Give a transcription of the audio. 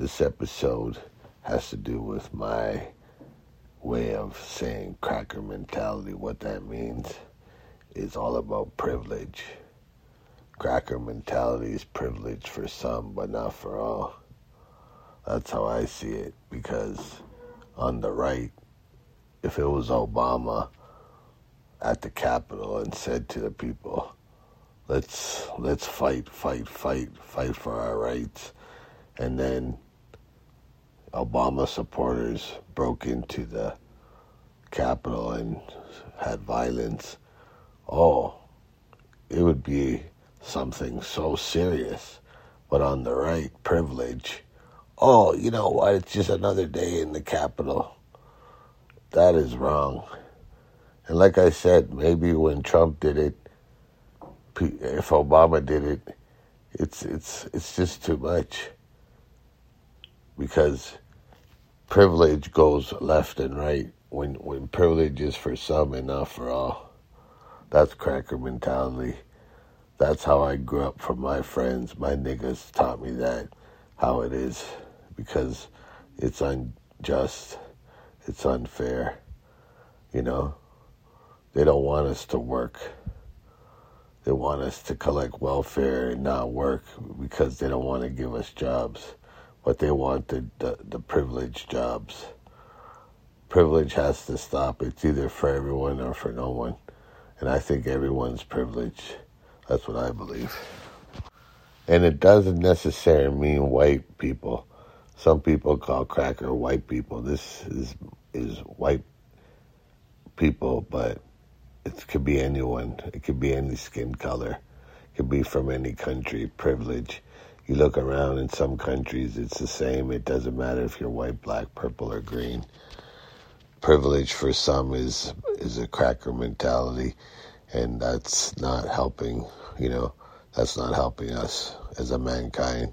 this episode has to do with my way of saying cracker mentality. What that means is all about privilege. Cracker mentality is privilege for some, but not for all. That's how I see it because on the right, if it was Obama at the Capitol and said to the people, let's let's fight, fight, fight, fight for our rights, and then Obama supporters broke into the Capitol and had violence, oh, it would be something so serious. But on the right, privilege, oh, you know what, it's just another day in the Capitol. That is wrong. And like I said, maybe when Trump did it, if Obama did it, it's it's it's just too much. Because privilege goes left and right when when privilege is for some and not for all. That's cracker mentality. That's how I grew up from my friends. My niggas taught me that how it is because it's unjust. It's unfair. You know, they don't want us to work. They want us to collect welfare and not work because they don't want to give us jobs, but they want the, the, the privileged jobs. Privilege has to stop. It's either for everyone or for no one. And I think everyone's privileged. That's what I believe. And it doesn't necessarily mean white people. Some people call cracker white people. This is is white people, but it could be anyone. It could be any skin color. It could be from any country. Privilege. You look around in some countries, it's the same. It doesn't matter if you're white, black, purple, or green. Privilege for some is is a cracker mentality, and that's not helping. You know, that's not helping us as a mankind.